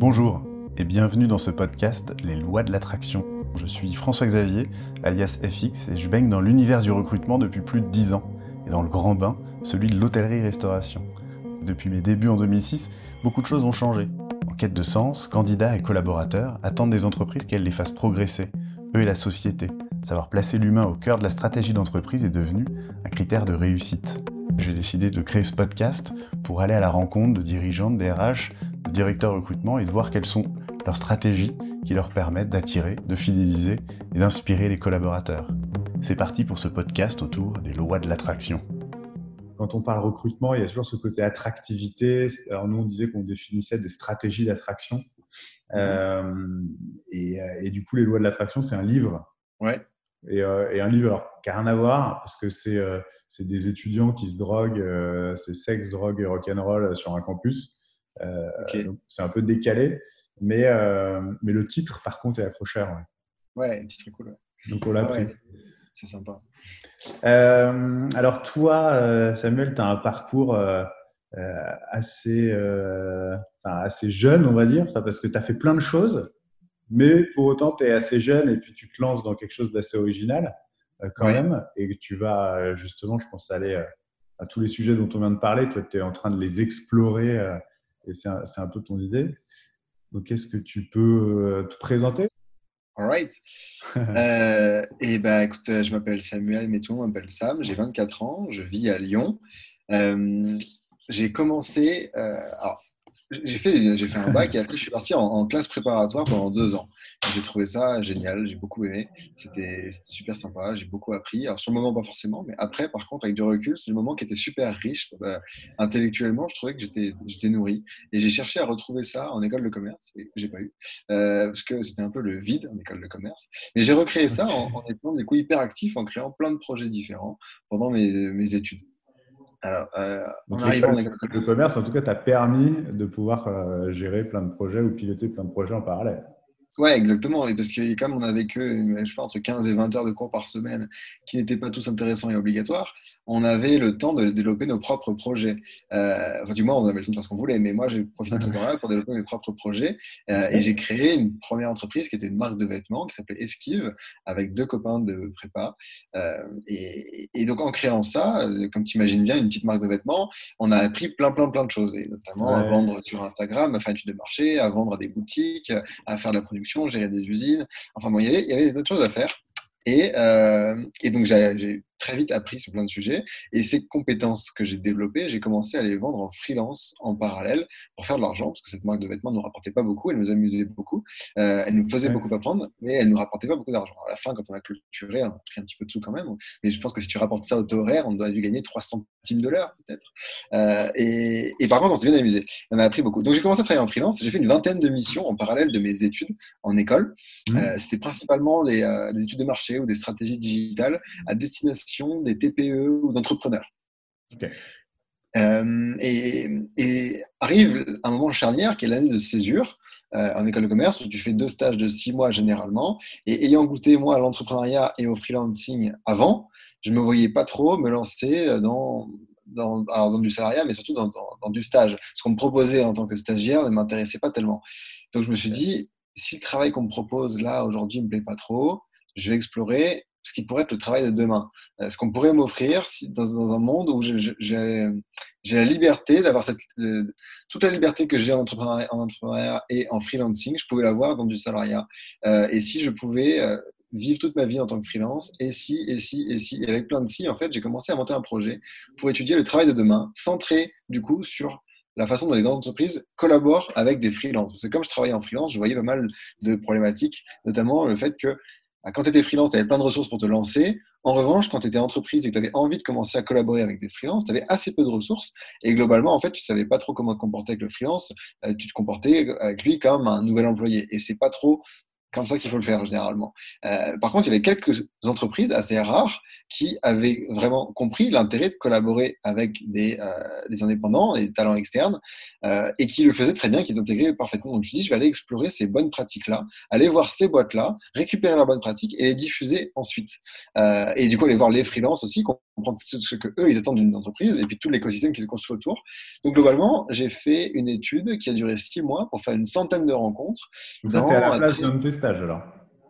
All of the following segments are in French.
Bonjour et bienvenue dans ce podcast Les lois de l'attraction. Je suis François Xavier, alias FX, et je baigne dans l'univers du recrutement depuis plus de 10 ans, et dans le grand bain, celui de l'hôtellerie-restauration. Depuis mes débuts en 2006, beaucoup de choses ont changé. En quête de sens, candidats et collaborateurs attendent des entreprises qu'elles les fassent progresser, eux et la société. Savoir placer l'humain au cœur de la stratégie d'entreprise est devenu un critère de réussite. J'ai décidé de créer ce podcast pour aller à la rencontre de dirigeants, de DRH, de directeurs recrutement et de voir quelles sont leurs stratégies qui leur permettent d'attirer, de fidéliser et d'inspirer les collaborateurs. C'est parti pour ce podcast autour des lois de l'attraction. Quand on parle recrutement, il y a toujours ce côté attractivité. Alors nous, on disait qu'on définissait des stratégies d'attraction. Euh, et, et, du coup, les lois de l'attraction, c'est un livre. Ouais. Et, euh, et, un livre alors, qui n'a rien à voir, parce que c'est euh, des étudiants qui se droguent, euh, c'est sexe, drogue et rock'n'roll sur un campus. Okay. C'est un peu décalé. Mais, mais le titre, par contre, est accrocheur. Ouais, ouais le titre est cool. Donc on l'a pris. Ouais, c'est sympa. alors toi, Samuel, tu as un parcours assez, assez jeune, on va dire, parce que tu as fait plein de choses. Mais pour autant, tu es assez jeune et puis tu te lances dans quelque chose d'assez original euh, quand Ouais. même. Et tu vas euh, justement, je pense, aller euh, à tous les sujets dont on vient de parler. Toi, tu es en train de les explorer euh, et c'est un, un peu ton idée. Donc, est-ce que tu peux euh, te présenter? All right. Euh, et bah, écoute, euh, je m'appelle Samuel, mais tout le monde m'appelle Sam. J'ai 24 ans, je vis à Lyon. Euh, j'ai commencé. euh, alors, j'ai fait, j'ai fait un bac et après, je suis parti en, classe préparatoire pendant deux ans. J'ai trouvé ça génial, j'ai beaucoup aimé. C'était super sympa, j'ai beaucoup appris. Alors, sur le moment, pas forcément, mais après, par contre, avec du recul, c'est le moment qui était super riche. Euh, intellectuellement, je trouvais que j'étais nourri. Et j'ai cherché à retrouver ça en école de commerce, et j'ai pas eu, euh, parce que c'était un peu le vide en école de commerce. Mais j'ai recréé ça en, en étant du coup hyper actif, en créant plein de projets différents pendant mes, mes études. Alors, euh, en de commerce, en tout cas, t'a permis de pouvoir euh, gérer plein de projets ou piloter plein de projets en parallèle. Ouais, exactement. Et parce que comme on avait que, je sais pas, entre 15 et 20 heures de cours par semaine, qui n'étaient pas tous intéressants et obligatoires, on avait le temps de développer nos propres projets. Euh, enfin, du moins, on avait le temps de faire ce qu'on voulait, mais moi, j'ai profité de ce temps-là pour développer mes propres projets. Euh, et j'ai créé une première entreprise qui était une marque de vêtements qui s'appelait Esquive, avec deux copains de prépa. Euh, et, et donc, en créant ça, euh, comme tu imagines bien, une petite marque de vêtements, on a appris plein, plein, plein de choses, et notamment à vendre sur Instagram, à faire une étude de marché, à vendre à des boutiques, à faire de la production, gérer des usines. Enfin bon, il y avait, il y avait choses à faire. Et, euh, et donc, j'ai très vite appris sur plein de sujets. Et ces compétences que j'ai développées, j'ai commencé à les vendre en freelance en parallèle pour faire de l'argent, parce que cette marque de vêtements ne nous rapportait pas beaucoup, elle nous amusait beaucoup, euh, elle nous faisait Ouais. beaucoup apprendre, mais elle ne nous rapportait pas beaucoup d'argent. À la fin, quand on a clôturé, on a pris un petit peu de sous quand même. Mais je pense que si tu rapportes ça au taux horaire, on doit dû gagner 3 centimes de l'heure, peut-être. Euh, et, et par contre, on s'est bien amusé. On a appris beaucoup. Donc, j'ai commencé à travailler en freelance. J'ai fait une vingtaine de missions en parallèle de mes études en école. Mmh. Euh, C'était principalement des, des études de marché ou des stratégies digitales à destination des TPE ou d'entrepreneurs. Euh, et, et arrive un moment charnière qui est l'année de césure euh, en école de commerce où tu fais deux stages de six mois généralement. Et ayant goûté moi à l'entrepreneuriat et au freelancing avant, je me voyais pas trop me lancer dans dans, alors dans du salariat, mais surtout dans, dans, dans du stage. Ce qu'on me proposait en tant que stagiaire ne m'intéressait pas tellement. Donc je me suis dit, si le travail qu'on me propose là aujourd'hui me plaît pas trop, je vais explorer ce qui pourrait être le travail de demain. Euh, ce qu'on pourrait m'offrir dans, un monde où j'ai la liberté d'avoir euh, toute la liberté que j'ai en entrepreneuriat, en entrepreneuriat, et en freelancing, je pouvais l'avoir dans du salariat. Euh, et si je pouvais vivre toute ma vie en tant que freelance, et si, et si, et si, et avec plein de si, en fait, j'ai commencé à monter un projet pour étudier le travail de demain, centré du coup sur la façon dont les grandes entreprises collaborent avec des freelances. C'est comme je travaillais en freelance, je voyais pas mal de problématiques, notamment le fait que quand tu étais freelance, tu avais plein de ressources pour te lancer. En revanche, quand tu étais entreprise et que tu avais envie de commencer à collaborer avec des freelances, tu avais assez peu de ressources. Et globalement, en fait, tu savais pas trop comment te comporter avec le freelance. Euh, tu te comportais avec lui comme un nouvel employé. Et c'est pas trop comme ça qu'il faut le faire généralement. Euh, par contre, il y avait quelques entreprises assez rares qui avaient vraiment compris l'intérêt de collaborer avec des, euh, indépendants, des talents externes, euh, et qui le faisaient très bien, qui intégraient parfaitement. Donc je dis, je vais aller explorer ces bonnes pratiques-là, aller voir ces boîtes-là, récupérer leurs bonnes pratiques et les diffuser ensuite. Et du coup, aller voir les freelances aussi comprendre ce que eux ils attendent d'une entreprise et puis tout l'écosystème qui se construit autour. Donc globalement, j'ai fait une étude qui a duré six mois pour faire une centaine de rencontres. Donc ça, c'est à la place de tes stages alors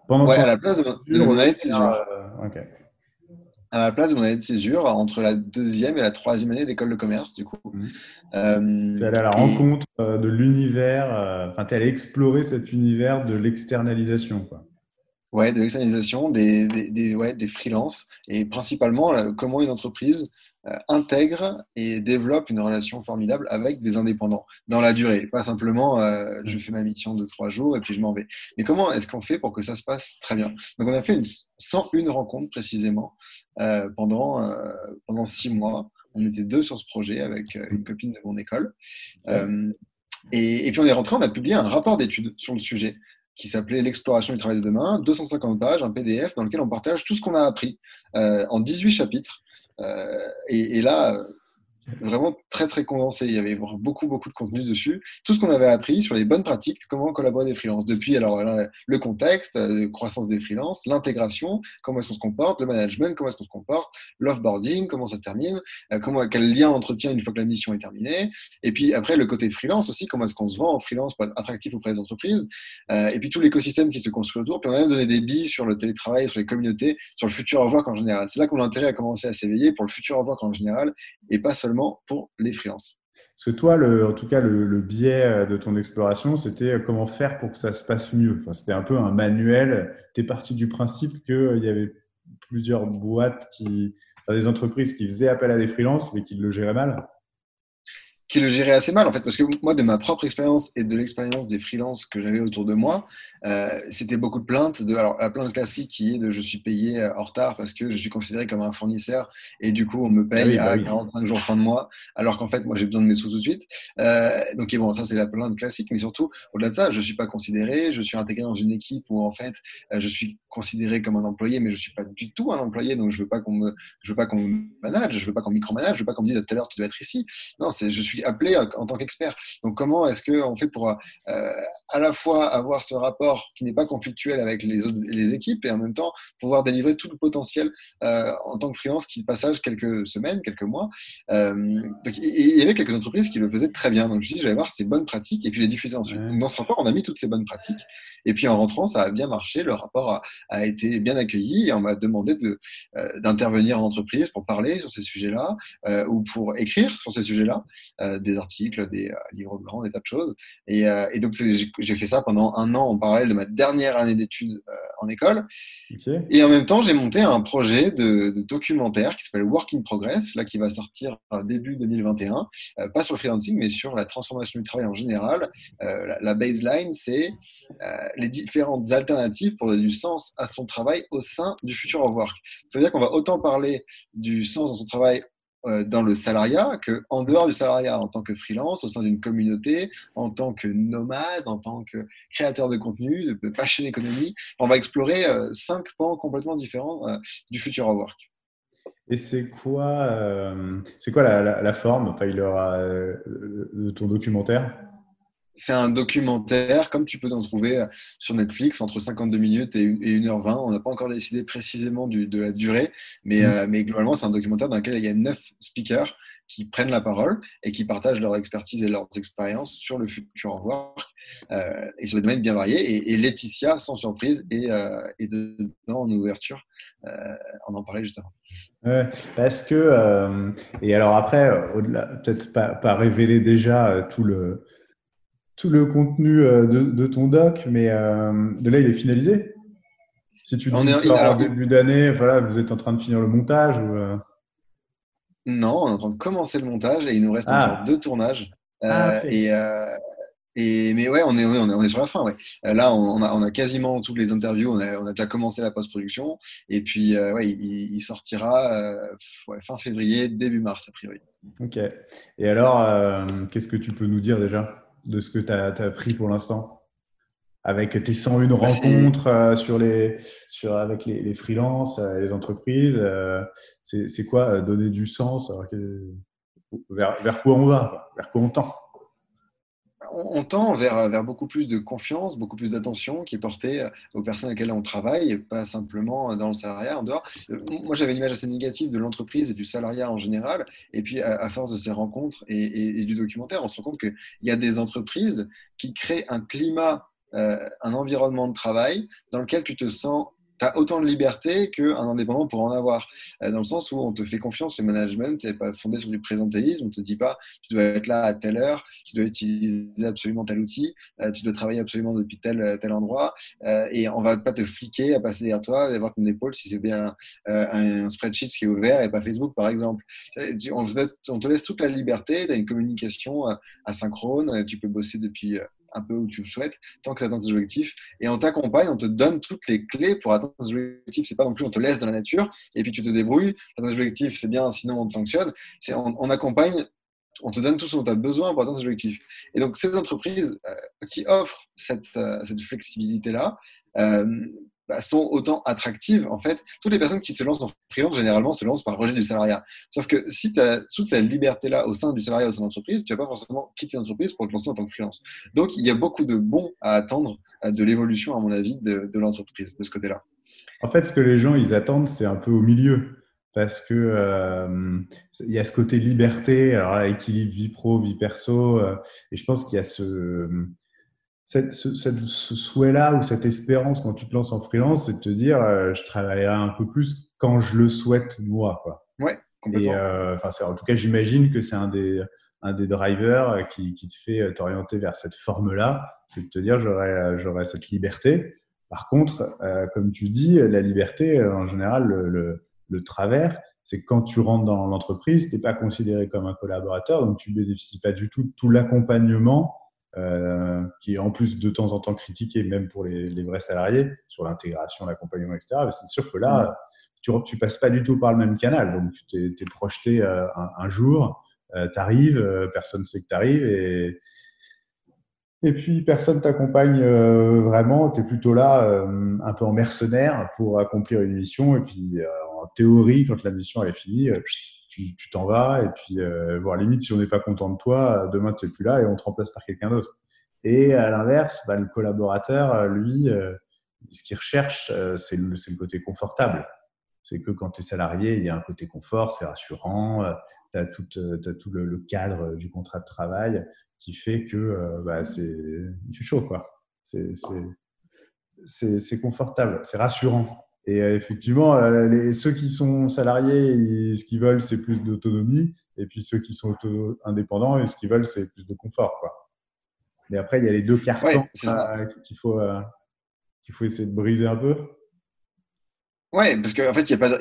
Pendant ouais, à la place de, mon année de césure. Euh, à la place de mon année de césure, entre la deuxième et la troisième année d'école de commerce, du coup. Mmh. Euh, tu es allé à la rencontre euh, de l'univers, enfin, tu es allé explorer cet univers de l'externalisation, quoi. Ouais, de l'externalisation, des, des, des, ouais, des freelances et principalement comment une entreprise euh, intègre et développe une relation formidable avec des indépendants dans la durée. Pas simplement euh, je fais ma mission de trois jours et puis je m'en vais. Mais comment est-ce qu'on fait pour que ça se passe très bien? Donc on a fait une 101 rencontres précisément euh, pendant, euh, pendant six mois. On était deux sur ce projet avec euh, une copine de mon école. Euh, et, et, puis on est rentré, on a publié un rapport d'études sur le sujet qui s'appelait L'exploration du travail de demain, 250 pages, un PDF dans lequel on partage tout ce qu'on a appris euh, en 18 chapitres. Euh, et, et, là, vraiment très très condensé. Il y avait beaucoup beaucoup de contenu dessus. Tout ce qu'on avait appris sur les bonnes pratiques, comment collaborer des freelances. Depuis alors le contexte, la euh, croissance des freelances, l'intégration, comment est-ce qu'on se comporte, le management, comment est-ce qu'on se comporte, l'offboarding, comment ça se termine, euh, comment quel lien entretient une fois que la mission est terminée. Et puis après le côté freelance aussi, comment est-ce qu'on se vend en freelance pour être attractif auprès des entreprises. Euh, et puis tout l'écosystème qui se construit autour. Puis on a même donné des billes sur le télétravail, sur les communautés, sur le futur work en général. C'est là qu'on a intérêt à commencer à s'éveiller pour le futur work en général et pas seulement pour les freelances. Parce que toi, en tout cas, le, biais euh, de ton exploration, c'était euh, comment faire pour que ça se passe mieux. C'était un peu un manuel. Tu es parti du principe qu'il euh, y avait plusieurs boîtes, qui, des entreprises qui faisaient appel à des freelances, mais qui le géraient mal qui le gérait assez mal en fait parce que moi de ma propre expérience et de l'expérience des freelances que j'avais autour de moi euh, c'était beaucoup de plaintes de alors la plainte classique qui est de je suis payé euh, en retard parce que je suis considéré comme un fournisseur et du coup on me paye ah à 45 bah jours fin de mois alors qu'en fait moi j'ai besoin de mes sous tout de suite. Euh, donc bon ça c'est la plainte classique mais surtout au-delà de ça je suis pas considéré je suis intégré dans une équipe où en fait euh, je suis considéré comme un employé mais je suis pas du tout un employé donc je veux pas qu'on me je veux pas qu'on me manage je veux pas qu'on micromanage je veux pas qu'on me dise à telle heure tu dois être ici. Non c'est je suis appelé en tant qu'expert. Donc, comment est-ce qu'on fait pour euh, à la fois avoir ce rapport qui n'est pas conflictuel avec les autres les équipes et en même temps pouvoir délivrer tout le potentiel euh, en tant que freelance qui passage quelques semaines, quelques mois. Euh, donc, il y avait quelques entreprises qui le faisaient très bien. Donc, je me suis dit, j'allais voir ces bonnes pratiques et puis les diffuser ensuite. dans ce rapport, on a mis toutes ces bonnes pratiques. Et puis, en rentrant, ça a bien marché. Le rapport a, été bien accueilli et on m'a demandé d'intervenir en entreprise pour parler sur ces sujets-là ou pour écrire sur ces sujets-là des articles des euh, livres blancs, des tas de choses. Et, euh, donc, j'ai fait ça pendant un an en parallèle de ma dernière année d'études euh, en école. Et en même temps, j'ai monté un projet de, documentaire qui s'appelle Work in Progress, là, qui va sortir début 2021, pas sur le freelancing, mais sur la transformation du travail en général. la, baseline, c'est les différentes alternatives pour donner du sens à son travail au sein du futur of work. Ça veut dire qu'on va autant parler du sens dans son travail dans le salariat qu'en dehors du salariat, en tant que freelance, au sein d'une communauté, en tant que nomade, en tant que créateur de contenu, de passion économie. On va explorer euh, cinq pans complètement différents euh, du futur of work. Et c'est quoi, c'est quoi la, forme enfin, de ton documentaire? C'est un documentaire, comme tu peux en trouver euh, sur Netflix, entre 52 minutes et 1h20. On n'a pas encore décidé précisément de la durée, mais, mmh. euh, mais globalement, c'est un documentaire dans lequel il y a neuf speakers qui prennent la parole et qui partagent leur expertise et leurs expériences sur le futur au revoir euh, et sur des domaines bien variés. Et, Laetitia, sans surprise, est, est dedans en ouverture. on en parlait juste avant. Ouais, parce que, et alors après, peut-être pas, pas, révéler déjà tout le, tout le contenu euh, de, ton doc, mais euh, de là, il est finalisé Si tu dis on est, en début d'année, voilà, vous êtes en train de finir le montage ou, euh? Non, on est en train de commencer le montage et il nous reste ah. encore deux tournages. Ah, et, et, mais ouais, on est, on est, sur la fin. Ouais. Là, on, a, on, a, quasiment toutes les interviews. On a, on a déjà commencé la post-production. Et puis, ouais, il, sortira fin février, début mars, a priori. Ok. Et alors, qu'est-ce que tu peux nous dire déjà? De ce que tu as, appris pour l'instant Avec tes 101 bah, rencontres euh, sur les, sur, avec les, les freelances, euh, les entreprises, euh, c'est quoi donner du sens vers, vers, quoi on va Vers quoi on tend? On, tend vers, vers beaucoup plus de confiance, beaucoup plus d'attention qui est portée aux personnes avec lesquelles on travaille, pas simplement dans le salariat en dehors. Moi, j'avais une image assez négative de l'entreprise et du salariat en général. Et puis, à, force de ces rencontres et, du documentaire, on se rend compte qu'il y a des entreprises qui créent un climat, un environnement de travail dans lequel tu te sens tu as autant de liberté qu'un indépendant pourrait en avoir. Euh, dans le sens où on te fait confiance, le management n'est pas fondé sur du présentéisme. On ne te dit pas tu dois être là à telle heure, tu dois utiliser absolument tel outil, euh, tu dois travailler absolument depuis tel, tel endroit. Euh, et on va pas te fliquer à passer derrière toi et voir ton épaule si c'est bien un, spreadsheet qui est ouvert et pas Facebook, par exemple. On, on te laisse toute la liberté, tu as une communication asynchrone, tu peux bosser depuis un peu où tu le souhaites, tant que tu atteins tes objectifs. Et on t'accompagne, on te donne toutes les clés pour atteindre tes objectifs. C'est pas non plus on te laisse dans la nature et puis tu te débrouilles. Atteindre tes objectifs, c'est bien, sinon on te sanctionne. C'est on, accompagne, on te donne tout ce dont tu as besoin pour atteindre tes objectifs. Et donc, ces entreprises euh, qui offrent cette, euh, cette flexibilité-là, euh, bah, sont autant attractives. En fait, toutes les personnes qui se lancent en freelance, généralement, se lancent par rejet du salariat. Sauf que si tu as toute cette liberté-là au sein du salariat, au sein de l'entreprise, tu vas pas forcément quitter l'entreprise pour te lancer en tant que freelance. Donc, il y a beaucoup de bons à attendre euh, de l'évolution, à mon avis, de, l'entreprise, de ce côté-là. En fait, ce que les gens, ils attendent, c'est un peu au milieu parce que euh, il y a ce côté liberté, alors équilibre vie pro, vie perso, euh, et je pense qu'il y a ce, ce, souhait-là ou cette espérance quand tu te lances en freelance, c'est de te dire euh, je travaillerai un peu plus quand je le souhaite moi. Quoi. Ouais, complètement. Et, euh, en tout cas, j'imagine que c'est un des, un des drivers qui, qui te fait t'orienter vers cette forme-là, c'est de te dire j'aurai, cette liberté. Par contre, euh, comme tu dis, la liberté, en général, le, le, travers, c'est que quand tu rentres dans l'entreprise, tu n'es pas considéré comme un collaborateur, donc tu ne bénéficies pas du tout de tout l'accompagnement euh, qui est en plus de temps en temps critiqué, même pour les, les vrais salariés, sur l'intégration, l'accompagnement, etc. c'est sûr que là, tu ne passes pas du tout par le même canal. Donc, tu t'es projeté euh, un, jour, euh, tu arrives, personne ne sait que tu arrives, et, et puis personne t'accompagne vraiment. Tu es plutôt là, un peu en mercenaire, pour accomplir une mission. Et puis, en théorie, quand la mission elle est finie, tu t'en vas et puis euh, limite si on n'est pas content de toi, demain tu n'es plus là et on te remplace par quelqu'un d'autre. Et à l'inverse, bah, le collaborateur, euh, lui, euh, ce qu'il recherche, c'est le, le, côté confortable. C'est que quand tu es salarié, il y a un côté confort, c'est rassurant, tu as, tout, as tout le, cadre du contrat de travail qui fait que bah, c'est, il fait chaud. quoi. C'est confortable, c'est rassurant. Et euh, effectivement, euh, les, ceux qui sont salariés, ce qu'ils veulent, c'est plus d'autonomie. Et puis ceux qui sont indépendants, ce qu'ils veulent, c'est plus de confort. Quoi. Mais après, il y a les deux cartons euh, qu'il faut, qu'il faut essayer de briser un peu. Ouais, parce qu'en fait, il y a pas.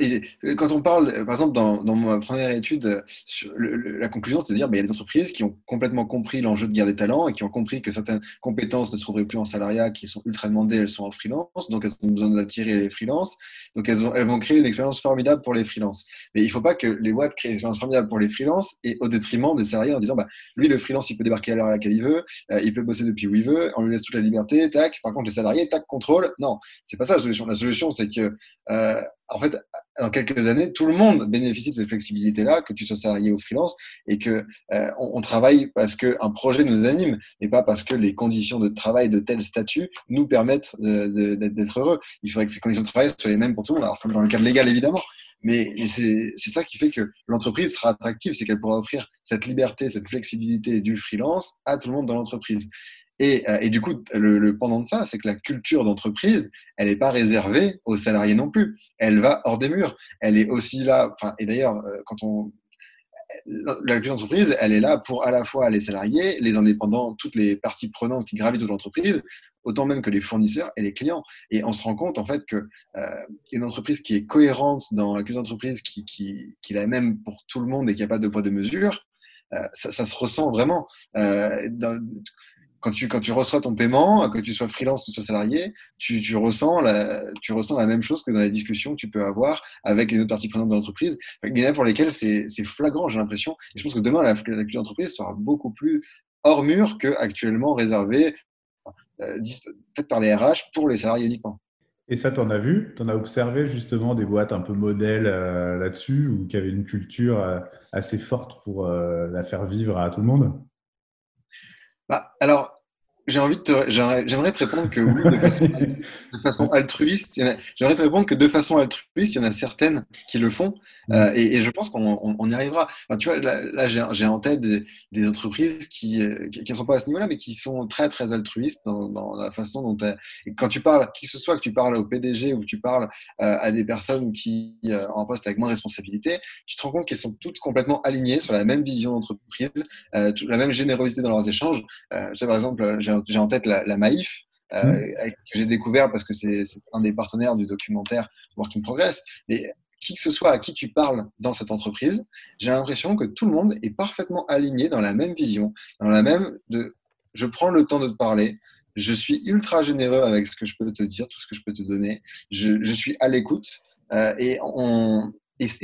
Quand on parle, par exemple, dans, dans ma première étude, sur la conclusion, c'est de dire qu'il bah, y a des entreprises qui ont complètement compris l'enjeu de guerre des talents et qui ont compris que certaines compétences ne trouveraient plus en salariat, qui sont ultra demandées, elles sont en freelance, donc elles ont besoin d'attirer les freelances. Donc elles, ont, elles vont créer une expérience formidable pour les freelances. Mais il ne faut pas que les boîtes créent une expérience formidable pour les freelances et au détriment des salariés en disant bah, lui, le freelance, il peut débarquer à l'heure à laquelle il veut, euh, il peut bosser depuis où il veut, on lui laisse toute la liberté, tac. Par contre, les salariés, tac, contrôle. Non, c'est pas ça la solution. La solution, c'est que euh, en fait, dans quelques années, tout le monde bénéficie de cette flexibilité-là, que tu sois salarié ou freelance, et que euh, on, travaille parce qu'un projet nous anime, et pas parce que les conditions de travail de tel statut nous permettent d'être heureux. Il faudrait que ces conditions de travail soient les mêmes pour tout le monde. Alors, ça dans le cadre légal, évidemment, mais, c'est ça qui fait que l'entreprise sera attractive, c'est qu'elle pourra offrir cette liberté, cette flexibilité du freelance à tout le monde dans l'entreprise. Euh, et, du coup, le, pendant de ça, c'est que la culture d'entreprise, elle n'est pas réservée aux salariés non plus. Elle va hors des murs. Elle est aussi là. et d'ailleurs, euh, quand on la culture d'entreprise, elle est là pour à la fois les salariés, les indépendants, toutes les parties prenantes qui gravitent autour de l'entreprise, autant même que les fournisseurs et les clients. Et on se rend compte en fait que euh, une entreprise qui est cohérente dans la culture d'entreprise, qui, qui, la même pour tout le monde et qui n'a pas de poids de mesure, ça, ça, se ressent vraiment. Quand tu, quand tu reçois ton paiement, que tu sois freelance, que tu sois salarié, tu, tu, ressens la, tu ressens la même chose que dans les discussions que tu peux avoir avec les autres parties prenantes de l'entreprise. Il y en a pour lesquels c'est flagrant, j'ai l'impression. Et je pense que demain, la, culture d'entreprise sera beaucoup plus hors mur qu'actuellement réservée, euh, par les RH pour les salariés uniquement. Et ça, tu en as vu? Tu en as observé justement des boîtes un peu modèles euh, là-dessus ou qui avaient une culture euh, assez forte pour la faire vivre à tout le monde? Bah, Alors, j'ai envie de j'aimerais te répondre que oui, de façon, altruiste. J'aimerais te répondre que de façon altruiste, il y en a certaines qui le font. Euh, et, je pense qu'on y arrivera. tu vois, là, j'ai en tête des, entreprises qui ne sont pas à ce niveau-là, mais qui sont très, très altruistes dans, la façon dont et quand tu parles, qui que ce soit que tu parles au PDG ou que tu parles euh, à des personnes qui euh, un poste avec moins de responsabilité, tu te rends compte qu'elles sont toutes complètement alignées sur la même vision d'entreprise, la même générosité dans leurs échanges. par exemple, j'ai en tête la, Maïf, mm. que j'ai découvert parce que c'est un des partenaires du documentaire Work in Progress. Mais qui que ce soit à qui tu parles dans cette entreprise, j'ai l'impression que tout le monde est parfaitement aligné dans la même vision, dans la même de je prends le temps de te parler, je suis ultra généreux avec ce que je peux te dire, tout ce que je peux te donner, je, suis à l'écoute euh, et,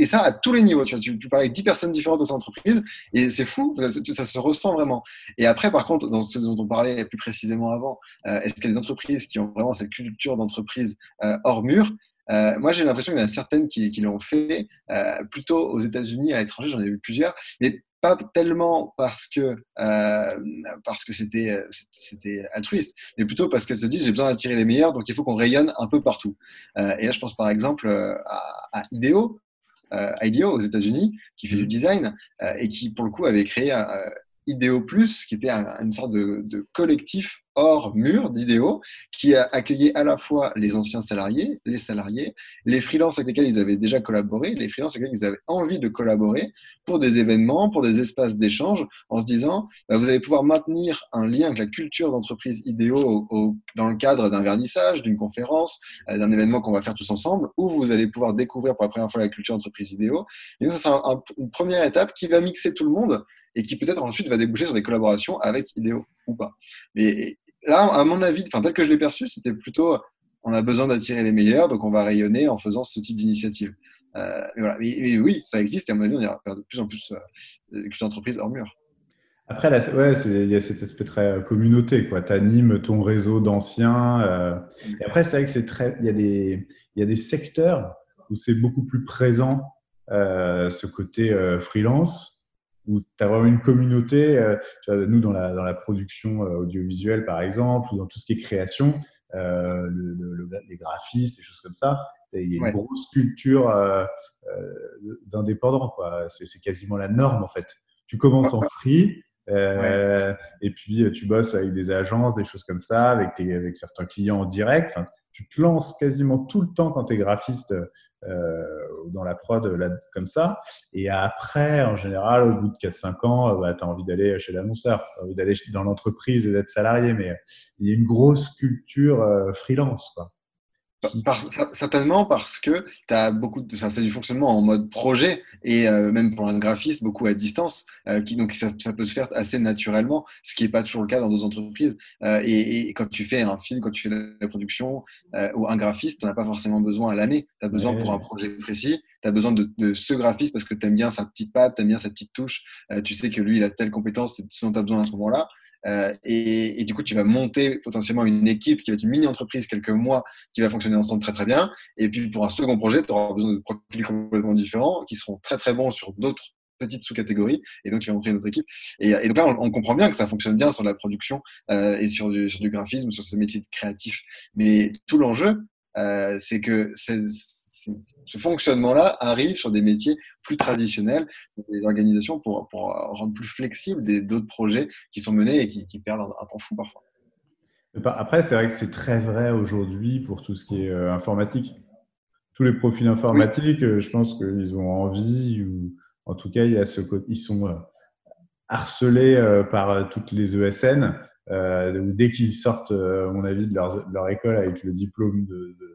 ça à tous les niveaux. Tu, tu, parles avec 10 personnes différentes dans cette entreprise et c'est fou, ça, se ressent vraiment. Et après, par contre, dans ce dont on parlait plus précisément avant, euh, est-ce qu'il y a des entreprises qui ont vraiment cette culture d'entreprise euh, hors mur? Euh, moi, j'ai l'impression qu'il y en a certaines qui, l'ont fait euh, plutôt aux États-Unis, à l'étranger, j'en ai vu plusieurs, mais pas tellement parce que euh, parce que c'était c'était altruiste, mais plutôt parce qu'elles se disent j'ai besoin d'attirer les meilleurs, donc il faut qu'on rayonne un peu partout. et là, je pense par exemple à, à IDEO, IDEO aux États-Unis, qui fait du mmh. design et qui pour le coup avait créé IDEO Plus, qui était une sorte de, collectif hors mur d'IDEO, qui a accueilli à la fois les anciens salariés, les salariés, les freelances avec lesquels ils avaient déjà collaboré, les freelances avec lesquels ils avaient envie de collaborer pour des événements, pour des espaces d'échange, en se disant, bah, vous allez pouvoir maintenir un lien avec la culture d'entreprise IDEO dans le cadre d'un vernissage, d'une conférence, euh, d'un événement qu'on va faire tous ensemble, où vous allez pouvoir découvrir pour la première fois la culture d'entreprise IDEO. Et donc, ça, c'est une première étape qui va mixer tout le monde et qui peut-être ensuite va déboucher sur des collaborations avec Ideo ou pas. Mais là, à mon avis, enfin, tel que je l'ai perçu, c'était plutôt on a besoin d'attirer les meilleurs, donc on va rayonner en faisant ce type d'initiative. Euh, voilà. mais, oui, ça existe et à mon avis, on ira de plus en plus euh, d'entreprises hors mur. Après, là, ouais, il y a cet aspect très euh, communauté, quoi. Tu animes ton réseau d'anciens. Euh, et après, c'est vrai que c'est très. Il y, a des, il y a des secteurs où c'est beaucoup plus présent, ce côté freelance où tu as vraiment une communauté. Euh, nous, dans la, dans la production euh, audiovisuelle, par exemple, ou dans tout ce qui est création, euh, les graphistes, des choses comme ça, il y a une grosse culture d'indépendants. C'est quasiment la norme, en fait. Tu commences en free, et puis tu bosses avec des agences, des choses comme ça, avec, avec certains clients en direct. tu te lances quasiment tout le temps quand tu es graphiste euh, dans la prod là, comme ça. Et après, en général, au bout de 4-5 ans, euh, bah, tu as envie d'aller chez l'annonceur, d'aller dans l'entreprise et d'être salarié. Mais il y a une grosse culture euh, freelance. Quoi certainement parce que tu as beaucoup de, c'est du fonctionnement en mode projet et euh, même pour un graphiste, beaucoup à distance. Euh, qui, donc ça, peut se faire assez naturellement, ce qui n'est pas toujours le cas dans d'autres entreprises. Euh, et, quand tu fais un film, quand tu fais la production ou un graphiste, tu n'as pas forcément besoin à l'année. Tu as besoin pour un projet précis, tu as besoin de, ce graphiste parce que tu aimes bien sa petite patte, tu aimes bien sa petite touche. tu sais que lui, il a telle compétence, c'est ce dont tu as besoin à ce moment-là. Euh, et, du coup, tu vas monter potentiellement une équipe qui va être une mini-entreprise quelques mois qui va fonctionner ensemble très très bien. Et puis pour un second projet, tu auras besoin de profils complètement différents qui seront très très bons sur d'autres petites sous-catégories. Et donc, tu vas montrer notre équipe. Et, donc là, on, comprend bien que ça fonctionne bien sur la production euh, et sur du, sur du graphisme, sur ces métiers créatifs. Mais tout l'enjeu, euh, c'est que c'est ce fonctionnement-là arrive sur des métiers plus traditionnels, des organisations pour, pour rendre plus flexibles d'autres projets qui sont menés et qui, perdent un, temps fou parfois. Après, c'est vrai que c'est très vrai aujourd'hui pour tout ce qui est euh, informatique. Tous les profils informatiques, euh, je pense qu'ils ont envie, ou en tout cas, il y a ce ils sont euh, harcelés par toutes les ESN, dès qu'ils sortent, à mon avis, de leur, leur, école avec le diplôme de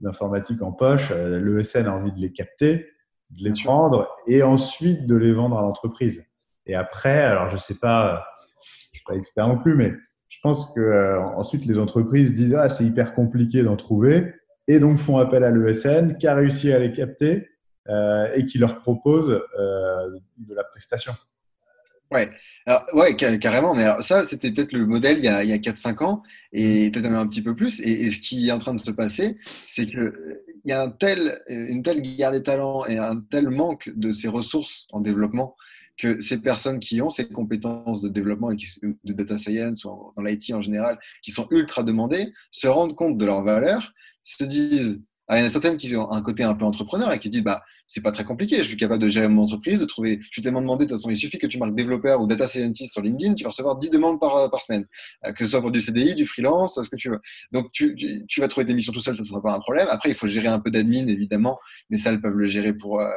d'informatique en poche, euh, l'ESN a envie de les capter, de les prendre et ensuite de les vendre à l'entreprise. Et après, alors je sais pas, je suis pas expert non plus, mais je pense que euh, ensuite les entreprises disent ah c'est hyper compliqué d'en trouver et donc font appel à l'ESN qui a réussi à les capter euh, et qui leur propose de la prestation. Ouais, alors, ouais, carrément. Mais alors, ça, c'était peut-être le modèle il y a, a 4-5 ans, et peut-être même un petit peu plus. Et, ce qui est en train de se passer, c'est qu'il y a un tel, une telle guerre des talents et un tel manque de ces ressources en développement que ces personnes qui ont ces compétences de développement et de data science ou dans l'IT en général, qui sont ultra demandées, se rendent compte de leur valeur, se disent il y en a certaines qui ont un côté un peu entrepreneur et qui se disent bah, c'est pas très compliqué, je suis capable de gérer mon entreprise, de trouver. Je suis tellement demandé, de toute façon, il suffit que tu marques développeur ou data scientist sur LinkedIn, tu vas recevoir 10 demandes par, euh, semaine, euh, que ce soit pour du CDI, du freelance, ce que tu veux. Donc tu, tu, vas trouver tes missions tout seul, ça ne sera pas un problème. Après, il faut gérer un peu d'admin, évidemment, mais ça, elles peuvent le gérer pour euh,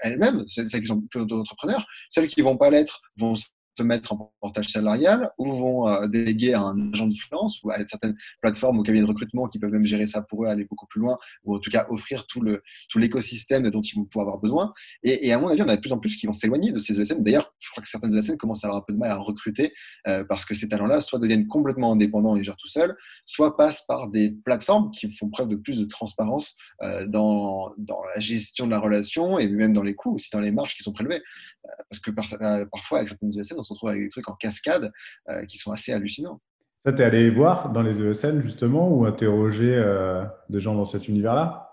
elles-mêmes, celles qui sont plutôt entrepreneurs. Celles qui vont pas l'être vont se mettre en portage salarial ou vont euh, déléguer à un agent de freelance ou à certaines plateformes ou cabinets de recrutement qui peuvent même gérer ça pour eux, aller beaucoup plus loin ou en tout cas offrir tout le tout l'écosystème dont ils vont pouvoir avoir besoin. Et, à mon avis, on a de plus en plus qui vont s'éloigner de ces ESN. D'ailleurs, je crois que certaines ESN commencent à avoir un peu de mal à recruter euh, parce que ces talents-là soit deviennent complètement indépendants et gèrent tout seuls, soit passent par des plateformes qui font preuve de plus de transparence euh, dans, dans la gestion de la relation et même dans les coûts, aussi dans les marges qui sont prélevées. parce que parfois, avec certaines ESN, on se retrouve avec des trucs en cascade euh, qui sont assez hallucinants. Ça, tu es allé voir dans les ESN justement ou interroger euh, des gens dans cet univers-là?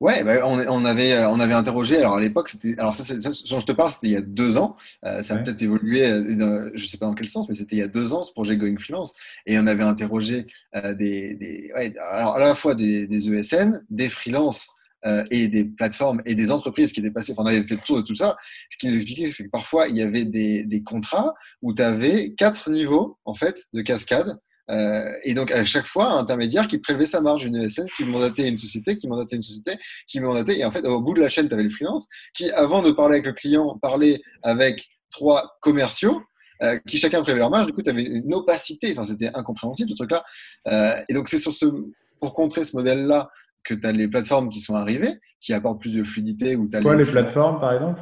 Ouais, bah, on, avait, on avait interrogé. Alors à l'époque, c'était. Alors ça, je te parle, c'était il y a deux ans. Euh, ça a peut-être évolué, je ne sais pas dans quel sens, mais c'était il y a deux ans ce projet Going Freelance. Et on avait interrogé des, des alors à la fois des, des ESN, des freelances euh, et des plateformes et des entreprises qui étaient passées, enfin, on avait fait le tour de tout ça. Ce qui nous expliquait, c'est que parfois, il y avait des, contrats où tu avais quatre niveaux, en fait, de cascade. Euh, et donc, à chaque fois, un intermédiaire qui prélevait sa marge, une ESN qui mandatait une société, qui mandatait une société, qui mandatait. Et en fait, au bout de la chaîne, tu avais le freelance qui, avant de parler avec le client, parlait avec trois commerciaux euh, qui chacun prélevait leur marge. Du coup, tu avais une opacité. Enfin, c'était incompréhensible, ce truc-là. Et donc, c'est sur ce, pour contrer ce modèle-là que tu as les plateformes qui sont arrivées, qui apportent plus de fluidité. Ou Quoi, les, plateformes, par exemple?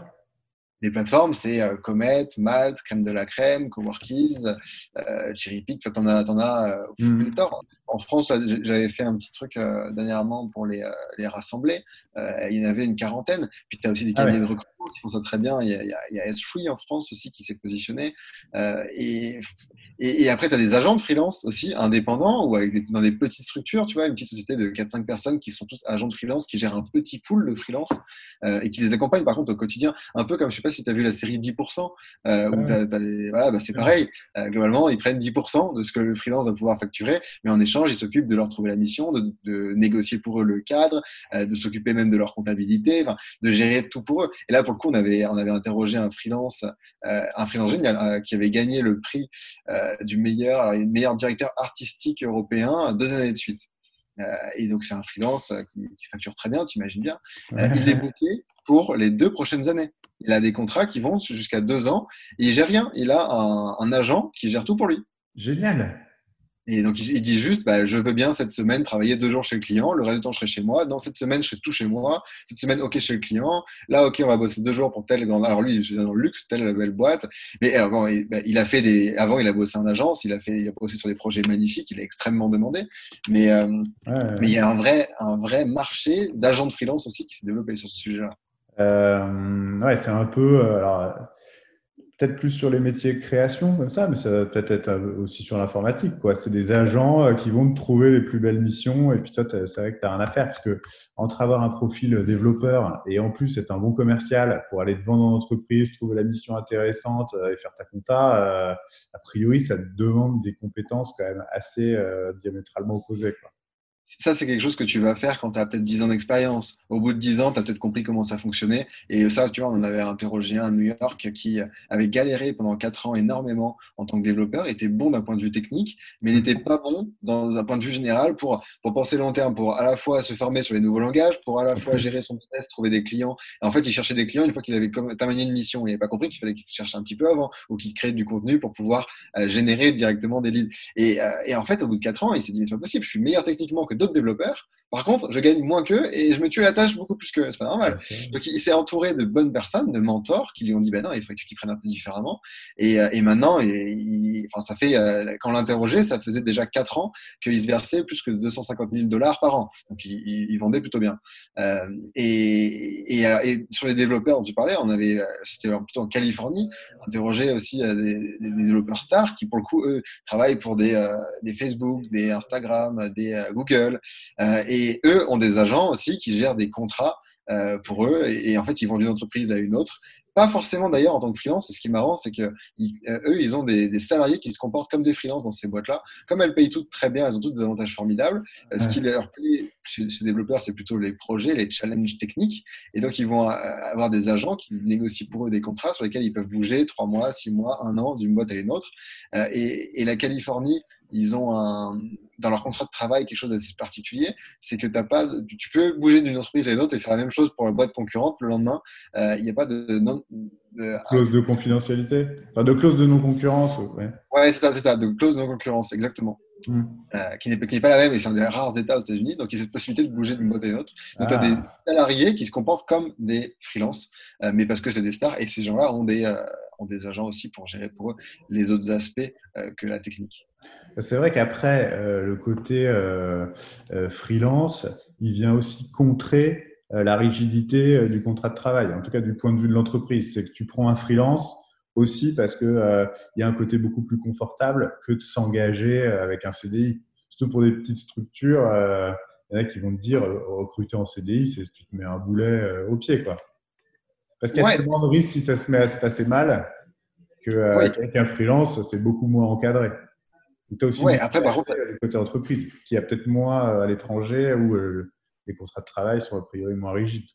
Les plateformes, c'est euh, Comet, Malt, Crème de la Crème, Coworkies, euh, Cherrypick, tu en as, en as euh, mmh. En France, j'avais fait un petit truc euh, dernièrement pour les, les rassembler. il y en avait une quarantaine. Puis tu as aussi des ah cabinets de recrutement qui font ça très bien. Il y a, il y a, S-Free en France aussi qui s'est positionné. et et, après, tu as des agents de freelance aussi, indépendants, ou avec dans des petites structures, tu vois, une petite société de 4-5 personnes qui sont tous agents de freelance, qui gèrent un petit pool de freelance euh, et qui les accompagnent par contre au quotidien. Un peu comme, je sais pas si tu as vu la série 10%, euh, où voilà, bah, c'est pareil. Euh, globalement, ils prennent 10% de ce que le freelance va pouvoir facturer, mais en échange, ils s'occupent de leur trouver la mission, de, de négocier pour eux le cadre, euh, de s'occuper même de leur comptabilité, de gérer tout pour eux. Et là, pour le coup, on avait, on avait interrogé un freelance, euh, un freelance génial, qui avait gagné le prix euh, du meilleur, alors, meilleur directeur artistique européen deux années de suite. Euh, et donc, c'est un freelance euh, qui, facture très bien, tu imagines bien. il est booké pour les deux prochaines années. Il a des contrats qui vont jusqu'à deux ans et il gère rien. Il a un, un agent qui gère tout pour lui. Génial. Et donc, il dit juste, bah, je veux bien cette semaine travailler deux jours chez le client, le reste du temps, je serai chez moi. Dans cette semaine, je serai tout chez moi. Cette semaine, OK chez le client. Là, OK, on va bosser deux jours pour telle grande. Alors, lui, il est dans le luxe, telle belle boîte. Mais alors, bon, il, bah, il, a fait des. Avant, il a bossé en agence, il a, fait, il a bossé sur des projets magnifiques, il est extrêmement demandé. Mais, euh, mais il y a un vrai, un vrai marché d'agents de freelance aussi qui s'est développé sur ce sujet-là. Euh, ouais, c'est un peu. Euh, alors, peut-être plus sur les métiers création comme ça, mais ça va peut-être être aussi sur l'informatique. Quoi. C'est des agents euh, qui vont te trouver les plus belles missions et puis toi, c'est vrai que tu n'as rien à faire parce que entre avoir un profil développeur et en plus être un bon commercial pour aller te vendre en entreprise, trouver la mission intéressante euh, et faire ta compta, euh, a priori, ça te demande des compétences quand même assez diamétralement opposées. Ça, c'est quelque chose que tu vas faire quand tu as peut-être 10 ans d'expérience. Au bout de 10 ans, tu as peut-être compris comment ça fonctionnait. Et ça, tu vois, on avait interrogé un à New York qui avait galéré pendant 4 ans énormément en tant que développeur, était bon d'un point de vue technique, mais n'était pas bon dans un point de vue général pour, pour penser long terme, pour à la fois se former sur les nouveaux langages, pour à la fois gérer son business, trouver des clients. Et en fait, il cherchait des clients une fois qu'il avait terminé une mission. Il n'avait pas compris qu'il fallait qu'il cherche un petit peu avant ou qu'il crée du contenu pour pouvoir euh, générer directement des leads. Et, euh, et, en fait, au bout de 4 ans, il s'est dit, c'est pas possible, je suis meilleur techniquement que d'autres développeurs. Par contre, je gagne moins qu'eux et je me tue la tâche beaucoup plus qu'eux. C'est pas normal. Donc, il s'est entouré de bonnes personnes, de mentors qui lui ont dit ben non, il faut que tu t'y prennes un peu différemment. Et, euh, et maintenant, il, enfin, ça fait, euh, quand on l'interrogeait, ça faisait déjà 4 ans qu'il se versait plus que 250 000 dollars par an. Donc, il, il, vendait plutôt bien. Euh, et, et, sur les développeurs dont tu parlais, on avait, c'était plutôt en Californie, interrogé aussi des, des, développeurs stars qui, pour le coup, eux, travaillent pour des, des Facebook, des Instagram, des Google. et et eux ont des agents aussi qui gèrent des contrats euh, pour eux. Et, en fait, ils vont d'une entreprise à une autre pas forcément d'ailleurs en tant que freelance. Et ce qui est marrant, c'est que eux, ils ont des, salariés qui se comportent comme des freelances dans ces boîtes-là. Comme elles payent toutes très bien, elles ont toutes des avantages formidables. Ce qui leur plaît chez ces développeurs, c'est plutôt les projets, les challenges techniques. Et donc, ils vont avoir des agents qui négocient pour eux des contrats sur lesquels ils peuvent bouger trois mois, six mois, un an d'une boîte à une autre. et, et la Californie ils ont un, dans leur contrat de travail quelque chose d'assez particulier, c'est que as pas, tu peux bouger d'une entreprise à une autre et faire la même chose pour la boîte concurrente le lendemain. Euh, il n'y a pas de, de, clause de confidentialité, enfin, de clause de non-concurrence. Ouais, ouais c'est ça, c'est ça, de clause de non-concurrence, exactement. Hmm. Euh, qui n'est pas la même et c'est un des rares États aux États-Unis. Donc, il y a cette possibilité de bouger d'une boîte à une autre. Donc, tu as des ah. salariés qui se comportent comme des freelances, euh, mais parce que c'est des stars et ces gens-là ont des, ont des agents aussi pour gérer pour eux les autres aspects que la technique. C'est vrai qu'après, euh, le côté euh, euh, freelance, il vient aussi contrer la rigidité du contrat de travail, en tout cas du point de vue de l'entreprise. C'est que tu prends un freelance aussi parce qu'il il y a un côté beaucoup plus confortable que de s'engager avec un CDI. Surtout pour des petites structures, il y en a qui vont te dire recruter en CDI, c'est tu te mets un boulet au pied. Quoi. Parce qu'il y a tellement de risques si ça se met à se passer mal qu'avec un freelance, c'est beaucoup moins encadré. Tu as aussi après, par contre, le côté entreprise, qui a peut-être moins euh, à l'étranger où euh, les contrats de travail sont a priori moins rigides.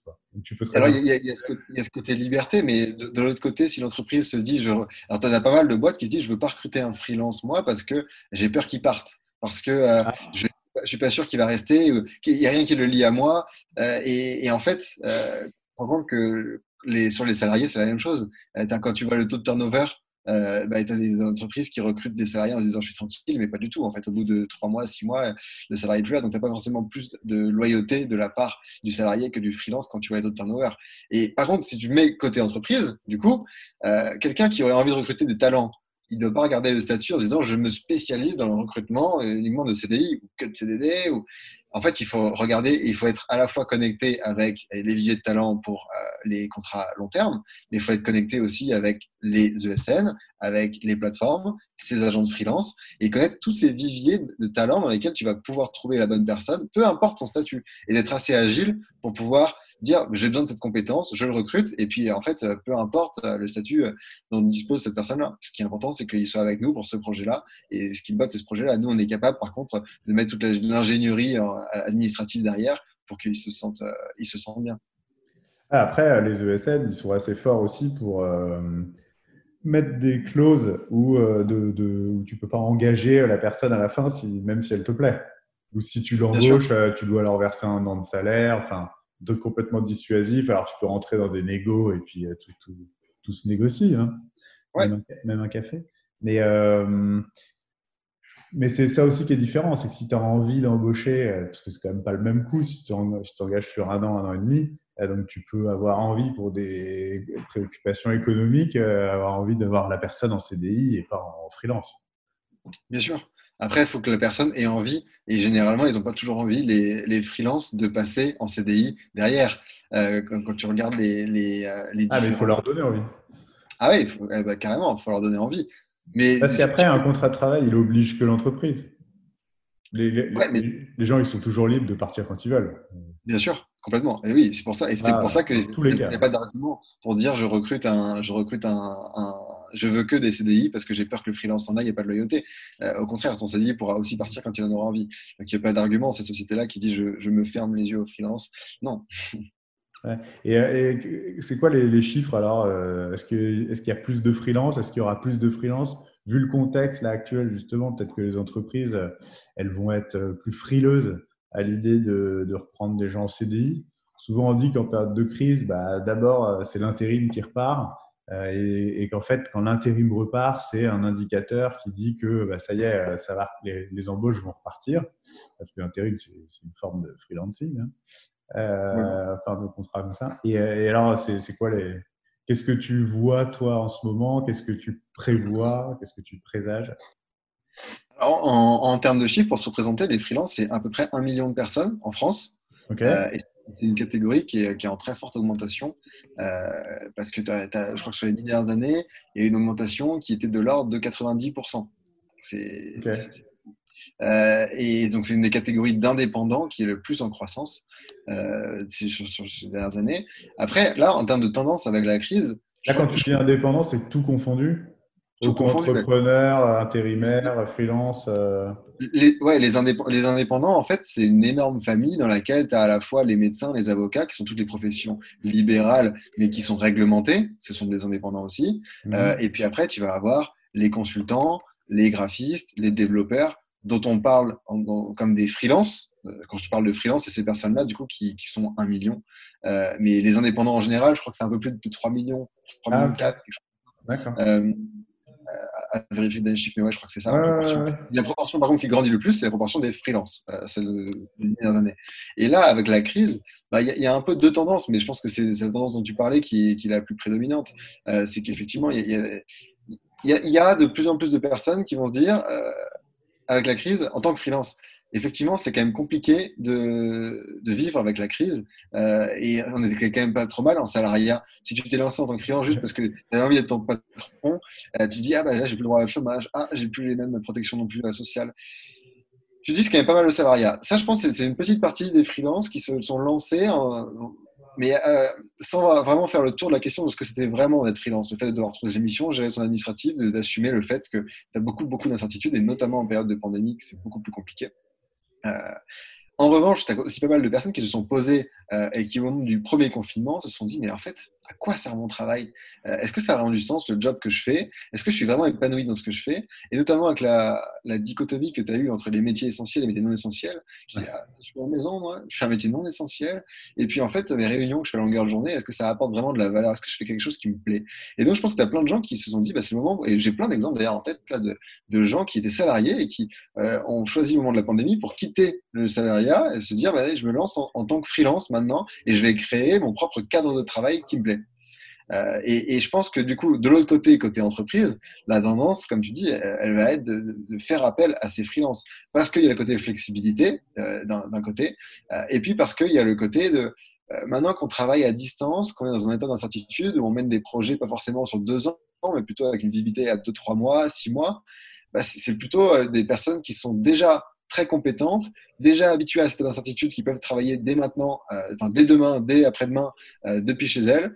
tu peux Alors, il y, a, ce côté liberté, mais de, l'autre côté, si l'entreprise se dit, je... alors tu as pas mal de boîtes qui se disent, je veux pas recruter un freelance moi parce que j'ai peur qu'il parte, parce que euh, ah. je je suis pas sûr qu'il va rester, il n'y a rien qui le lie à moi. et, en fait, euh, on compte que les, sur les salariés, c'est la même chose. quand tu vois le taux de turnover euh, bah, tu des entreprises qui recrutent des salariés en disant je suis tranquille, mais pas du tout. En fait, au bout de trois mois, six mois, le salarié est plus là. Donc, tu n'as pas forcément plus de loyauté de la part du salarié que du freelance quand tu vois les autres turnover. Et par contre, si tu mets côté entreprise, du coup, euh, quelqu'un qui aurait envie de recruter des talents, il ne doit pas regarder le statut en disant je me spécialise dans le recrutement uniquement de CDI ou que de CDD. En fait, il faut regarder, il faut être à la fois connecté avec les viviers de talent pour euh, les contrats long terme, mais il faut être connecté aussi avec les ESN, avec les plateformes, ces agents de freelance, et connaître tous ces viviers de talent dans lesquels tu vas pouvoir trouver la bonne personne, peu importe son statut, et d'être assez agile pour pouvoir dire j'ai besoin de cette compétence, je le recrute, et puis en fait, peu importe le statut dont dispose cette personne-là. Ce qui est important, c'est qu'il soit avec nous pour ce projet-là, et ce qui botte, c'est ce projet-là. Nous, on est capable, par contre, de mettre toute l'ingénierie administrative derrière pour qu'ils se sentent, ils se sentent bien. Après, les ESN, ils sont assez forts aussi pour euh, mettre des clauses où, euh, de, de, tu ne peux pas engager la personne à la fin, si, même si elle te plaît. Ou si tu l'embauches, euh, tu dois leur verser un an de salaire, enfin, de complètement dissuasif. Alors, tu peux rentrer dans des négos et puis tout, tout, se négocie, hein. même, un, café. Mais, mais c'est ça aussi qui est différent, c'est que si tu as envie d'embaucher, parce que c'est quand même pas le même coup si tu t'engages sur un an, un an et demi, donc, tu peux avoir envie, pour des préoccupations économiques, euh, avoir envie de voir la personne en CDI et pas en freelance. Bien sûr. Après, il faut que la personne ait envie, et généralement, ils n'ont pas toujours envie, les, les freelances, de passer en CDI derrière. Euh, quand, tu regardes les. les, euh, ah, mais il faut leur donner envie. Ah oui, eh ben, carrément, il faut leur donner envie. Mais Parce qu'après, un contrat de travail, il oblige que l'entreprise. Les, les, gens, ils sont toujours libres de partir quand ils veulent. Bien sûr. Complètement. Et oui, c'est pour ça. Et c'est pour ça que il n'y a pas d'argument pour dire je recrute un, je recrute un, je veux que des CDI parce que j'ai peur que le freelance en aille et pas de loyauté. Euh, au contraire, ton CDI pourra aussi partir quand il en aura envie. Donc il n'y a pas d'argument ces sociétés-là qui dit je, je, me ferme les yeux au freelance. Non. Et, c'est quoi les, chiffres alors euh, Est-ce qu'il y a plus de freelance? Est-ce qu'il y aura plus de freelance? Vu le contexte actuel, justement, peut-être que les entreprises, elles vont être plus frileuses à l'idée de, reprendre des gens en CDI. Souvent, on dit qu'en période de crise, bah, d'abord, euh, c'est l'intérim qui repart. Euh, et, qu'en fait, quand l'intérim repart, c'est un indicateur qui dit que bah, ça y est, euh, les, embauches vont repartir. Parce que l'intérim, c'est une forme de freelancing, hein. Enfin de contrat comme ça. Et, alors, c'est quoi les. Qu'est-ce que tu vois, toi, en ce moment? Qu'est-ce que tu prévois? Qu'est-ce que tu présages? En, termes de chiffres, pour se représenter, les freelances, c'est à peu près un million de personnes en France. Euh, c'est une catégorie qui est, en très forte augmentation euh, parce que je crois que sur les dernières années, il y a eu une augmentation qui était de l'ordre de 90%. C'est, euh, et donc, c'est une des catégories d'indépendants qui est le plus en croissance sur, sur, ces dernières années. Après, là, en termes de tendance avec la crise, Là, quand tu dis indépendant, c'est tout confondu? Auto-entrepreneur, intérimaire, freelance euh? les, ouais, les, les, indépendants, en fait, c'est une énorme famille dans laquelle tu as à la fois les médecins, les avocats, qui sont toutes les professions libérales, mais qui sont réglementées. Ce sont des indépendants aussi. Mmh. Euh, et puis après, tu vas avoir les consultants, les graphistes, les développeurs, dont on parle comme des freelances. Euh, quand je parle de freelance, c'est ces personnes-là, du coup, qui, qui, sont un million. mais les indépendants en général, je crois que c'est un peu plus de 3 millions, 3 millions 4, D'accord à, vérifier des chiffres, mais ouais, je crois que c'est ça. La proportion, par contre, qui grandit le plus, c'est la proportion des freelances, euh, celle des dernières années. Et là, avec la crise, bah, il y, a un peu deux tendances, mais je pense que c'est la tendance dont tu parlais qui est, qui est la plus prédominante. Euh, c'est qu'effectivement, il y, y, a de plus en plus de personnes qui vont se dire, euh, avec la crise, en tant que freelance, effectivement, c'est quand même compliqué de, de, vivre avec la crise. Euh, et on était quand même pas trop mal en salariat. Si tu t'es lancé en tant que client juste parce que tu avais envie d'être ton patron, euh, tu dis Ah, bah là, j'ai plus le droit au chômage. Ah, j'ai plus les mêmes protections non plus euh, sociales. Tu dis c'est quand même pas mal le salariat. Ça, je pense, c'est une petite partie des freelances qui se sont lancés, mais sans vraiment faire le tour de la question de ce que c'était vraiment d'être freelance. Le fait de devoir trouver des émissions, gérer son administratif, d'assumer le fait que tu as beaucoup, beaucoup d'incertitudes, et notamment en période de pandémie, c'est beaucoup plus compliqué. Euh, en revanche, tu as aussi pas mal de personnes qui se sont posées euh, et qui, au moment du premier confinement, se sont dit Mais en fait, à quoi sert mon travail? Euh, Est-ce que ça a du sens, le job que je fais? Est-ce que je suis vraiment épanoui dans ce que je fais? Et notamment avec la, dichotomie que tu as eue entre les métiers essentiels et les métiers non essentiels. Je dis, ah, je suis en maison, moi, je fais un métier non essentiel. Et puis, en fait, mes réunions que je fais à longueur de journée, est-ce que ça apporte vraiment de la valeur? Est-ce que je fais quelque chose qui me plaît? Et donc, je pense que tu as plein de gens qui se sont dit, bah, c'est le moment, et j'ai plein d'exemples d'ailleurs en tête là, de, gens qui étaient salariés et qui euh, ont choisi au moment de la pandémie pour quitter le salariat et se dire, bah, je me lance en tant que freelance maintenant et je vais créer mon propre cadre de travail qui me plaît. Euh, et, je pense que du coup, de l'autre côté, côté entreprise, la tendance, comme tu dis, elle, va être de, faire appel à ces freelances. Parce qu'il y a le côté flexibilité euh, d'un côté, euh, et puis parce qu'il y a le côté de maintenant qu'on travaille à distance, qu'on est dans un état d'incertitude, où on mène des projets pas forcément sur deux ans, mais plutôt avec une visibilité à deux, trois mois, six mois, bah, c'est plutôt des personnes qui sont déjà très compétentes, déjà habituées à cette incertitude, qui peuvent travailler dès maintenant, enfin dès demain, dès après-demain, depuis chez elles,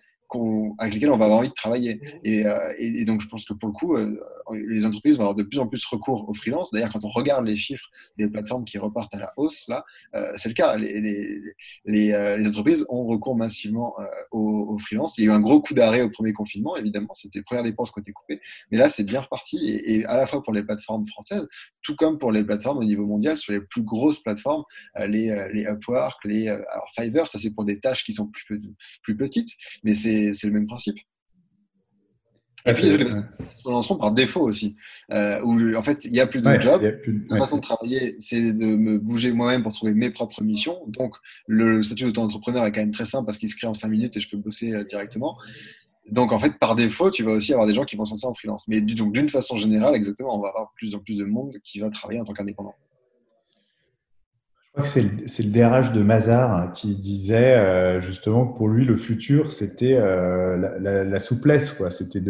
avec lesquels on va avoir envie de travailler. Euh, et, et, donc, je pense que pour le coup, euh, les entreprises vont avoir de plus en plus recours aux freelance. D'ailleurs, quand on regarde les chiffres des plateformes qui repartent à la hausse, là, euh, c'est le cas. Les, les, les, entreprises ont recours massivement aux, freelance. Il y a eu un gros coup d'arrêt au premier confinement, évidemment. C'était les premières dépenses qui ont été coupées. Mais là, c'est bien reparti. Et, à la fois pour les plateformes françaises, tout comme pour les plateformes au niveau mondial, sur les plus grosses plateformes, les, les Upwork, les alors Fiverr, ça c'est pour des tâches qui sont plus, plus petites, mais c'est c'est le même principe. Les se lanceront par défaut aussi, euh, où en fait, il n'y a plus de job. La façon de travailler, c'est de me bouger moi-même pour trouver mes propres missions. Donc, le statut d'auto-entrepreneur est quand même très simple parce qu'il se crée en 5 minutes et je peux bosser euh, directement. Donc, en fait, par défaut, tu vas aussi avoir des gens qui vont s'en sortir en freelance. Mais donc, d'une façon générale, exactement, on va avoir plus en plus de monde qui va travailler en tant qu'indépendant. Je crois que c'est le, DRH de Mazar qui disait euh, justement que pour lui, le futur, c'était euh, la, souplesse. C'était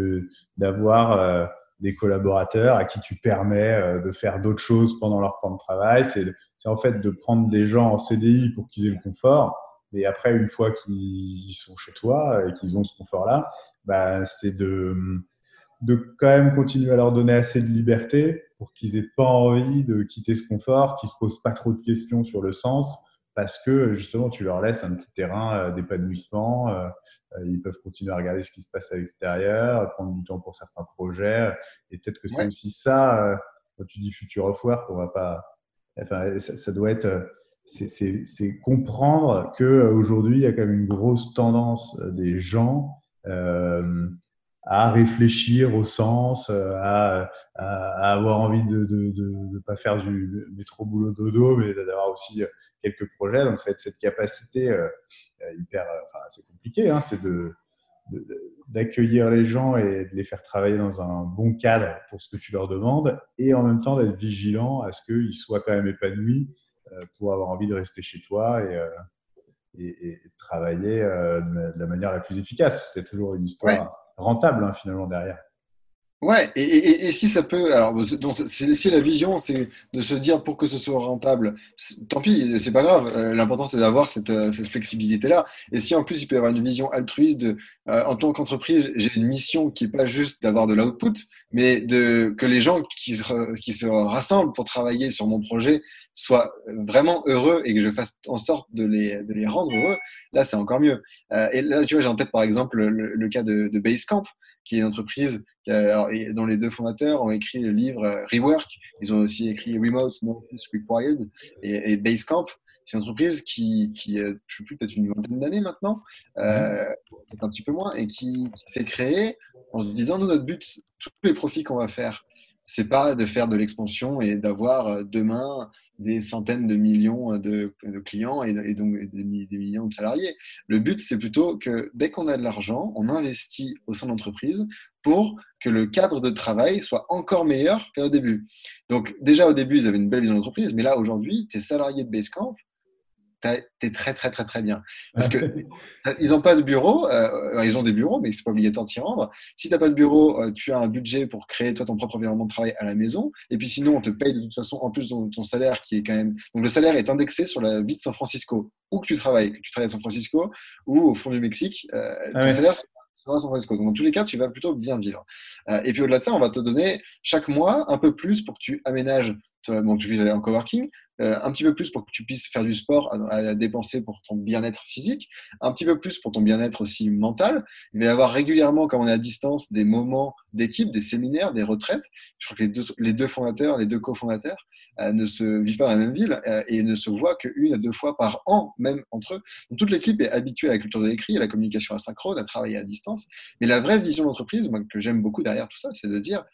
d'avoir euh, des collaborateurs à qui tu permets de faire d'autres choses pendant leur temps de travail. C'est en fait de prendre des gens en CDI pour qu'ils aient le confort. Et après, une fois qu'ils sont chez toi et qu'ils ont ce confort-là, bah, c'est de de quand même continuer à leur donner assez de liberté pour qu'ils aient pas envie de quitter ce confort, qu'ils se posent pas trop de questions sur le sens, parce que justement tu leur laisses un petit terrain euh, d'épanouissement, euh, euh, ils peuvent continuer à regarder ce qui se passe à l'extérieur, prendre du temps pour certains projets, et peut-être que c'est aussi ça, quand tu dis future of work, on va pas, enfin ça, doit être c'est comprendre qu'aujourd'hui, il y a quand même une grosse tendance des gens à réfléchir au sens, euh, à, avoir envie de ne pas faire du métro boulot dodo, mais d'avoir aussi euh, quelques projets. Donc, ça va être cette capacité euh, hyper, enfin, c'est compliqué, hein, c'est de d'accueillir les gens et de les faire travailler dans un bon cadre pour ce que tu leur demandes et en même temps d'être vigilant à ce qu'ils soient quand même épanouis pour avoir envie de rester chez toi et, et, travailler de la manière la plus efficace. C'est toujours une histoire rentable hein, finalement derrière. Ouais, et, et, si ça peut, alors donc, si la vision c'est de se dire pour que ce soit rentable, tant pis, c'est pas grave. Euh, l'important c'est d'avoir cette, euh, cette flexibilité-là. Et si en plus il peut y avoir une vision altruiste de, euh, en tant qu'entreprise, j'ai une mission qui est pas juste d'avoir de l'output, mais de que les gens qui se, qui se rassemblent pour travailler sur mon projet soient vraiment heureux et que je fasse en sorte de les, de les rendre heureux. Là, c'est encore mieux. et là, tu vois, j'ai en tête par exemple le, le cas de, de Basecamp qui est une entreprise dont les deux fondateurs ont écrit le livre euh, Rework. Ils ont aussi écrit Remote Notice Required et, Basecamp. C'est une entreprise qui, qui je ne sais plus, peut-être une vingtaine d'années maintenant, euh, peut-être un petit peu moins, et qui, s'est créée en se disant, nous, notre but, tous les profits qu'on va faire, c'est pas de faire de l'expansion et d'avoir euh, demain des centaines de millions de, clients et, donc des, millions de salariés. Le but, c'est plutôt que dès qu'on a de l'argent, on investit au sein de l'entreprise pour que le cadre de travail soit encore meilleur qu'au début. Donc déjà au début, ils avaient une belle vision d'entreprise, mais là aujourd'hui, tu es salarié de Basecamp, t'es très très très très bien. Parce que ils n'ont pas de bureau, euh, ils ont des bureaux, mais c'est pas obligatoire de s'y rendre. Si tu n'as pas de bureau, euh, tu as un budget pour créer toi ton propre environnement de travail à la maison. Et puis sinon, on te paye de toute façon en plus de ton salaire qui est quand même. Donc le salaire est indexé sur la vie de San Francisco, où que tu travailles, que tu travailles à San Francisco ou au fond du Mexique, euh, ah ton salaire San Francisco. Donc, dans tous les cas, tu vas plutôt bien vivre. et puis, au-delà de ça, on va te donner chaque mois un peu plus pour que tu aménages bon, tu puisses aller en coworking, euh, un petit peu plus pour que tu puisses faire du sport à, dépenser pour ton bien-être physique, un petit peu plus pour ton bien-être aussi mental. Il va y avoir régulièrement, comme on est à distance, des moments d'équipe, des séminaires, des retraites. Je crois que les deux, les deux fondateurs, les deux cofondateurs euh, ne se vivent pas dans la même ville euh, et ne se voient qu'une à deux fois par an, même entre eux. Donc, toute l'équipe est habituée à la culture de l'écrit, à la communication asynchrone, à travailler à distance. Mais la vraie vision d'entreprise, moi, que j'aime beaucoup derrière tout ça, c'est de dire